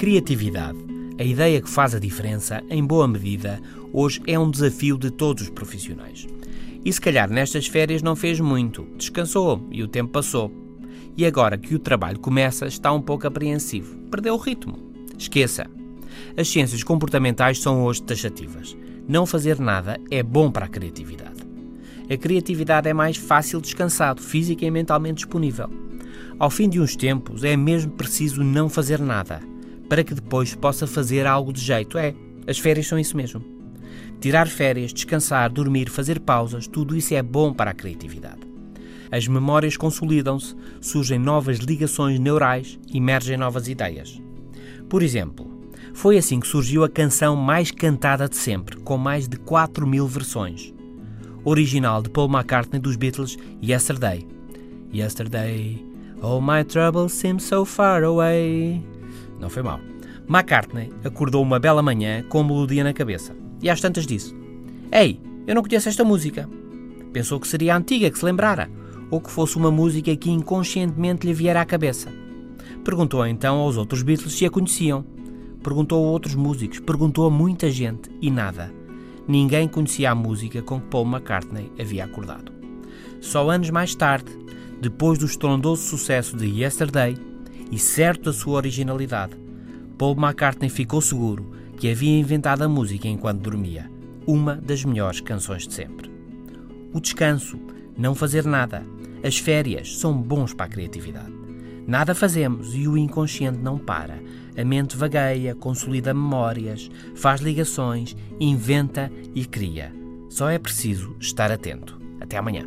criatividade, a ideia que faz a diferença, em boa medida, hoje é um desafio de todos os profissionais. E se calhar nestas férias não fez muito, descansou e o tempo passou. E agora que o trabalho começa, está um pouco apreensivo, perdeu o ritmo. Esqueça. As ciências comportamentais são hoje taxativas. Não fazer nada é bom para a criatividade. A criatividade é mais fácil descansado, física e mentalmente disponível. Ao fim de uns tempos, é mesmo preciso não fazer nada para que depois possa fazer algo de jeito. É, as férias são isso mesmo. Tirar férias, descansar, dormir, fazer pausas, tudo isso é bom para a criatividade. As memórias consolidam-se, surgem novas ligações neurais, emergem novas ideias. Por exemplo, foi assim que surgiu a canção mais cantada de sempre, com mais de 4 mil versões. Original de Paul McCartney dos Beatles, Yesterday. Yesterday, all my troubles seem so far away. Não foi mal. McCartney acordou uma bela manhã com a melodia na cabeça e às tantas disse: Ei, eu não conheço esta música. Pensou que seria antiga, que se lembrara, ou que fosse uma música que inconscientemente lhe viera à cabeça. Perguntou então aos outros Beatles se a conheciam. Perguntou a outros músicos, perguntou a muita gente e nada. Ninguém conhecia a música com que Paul McCartney havia acordado. Só anos mais tarde, depois do estrondoso sucesso de Yesterday, e certo da sua originalidade, Paul McCartney ficou seguro que havia inventado a música enquanto dormia, uma das melhores canções de sempre. O descanso, não fazer nada, as férias são bons para a criatividade. Nada fazemos e o inconsciente não para. A mente vagueia, consolida memórias, faz ligações, inventa e cria. Só é preciso estar atento. Até amanhã.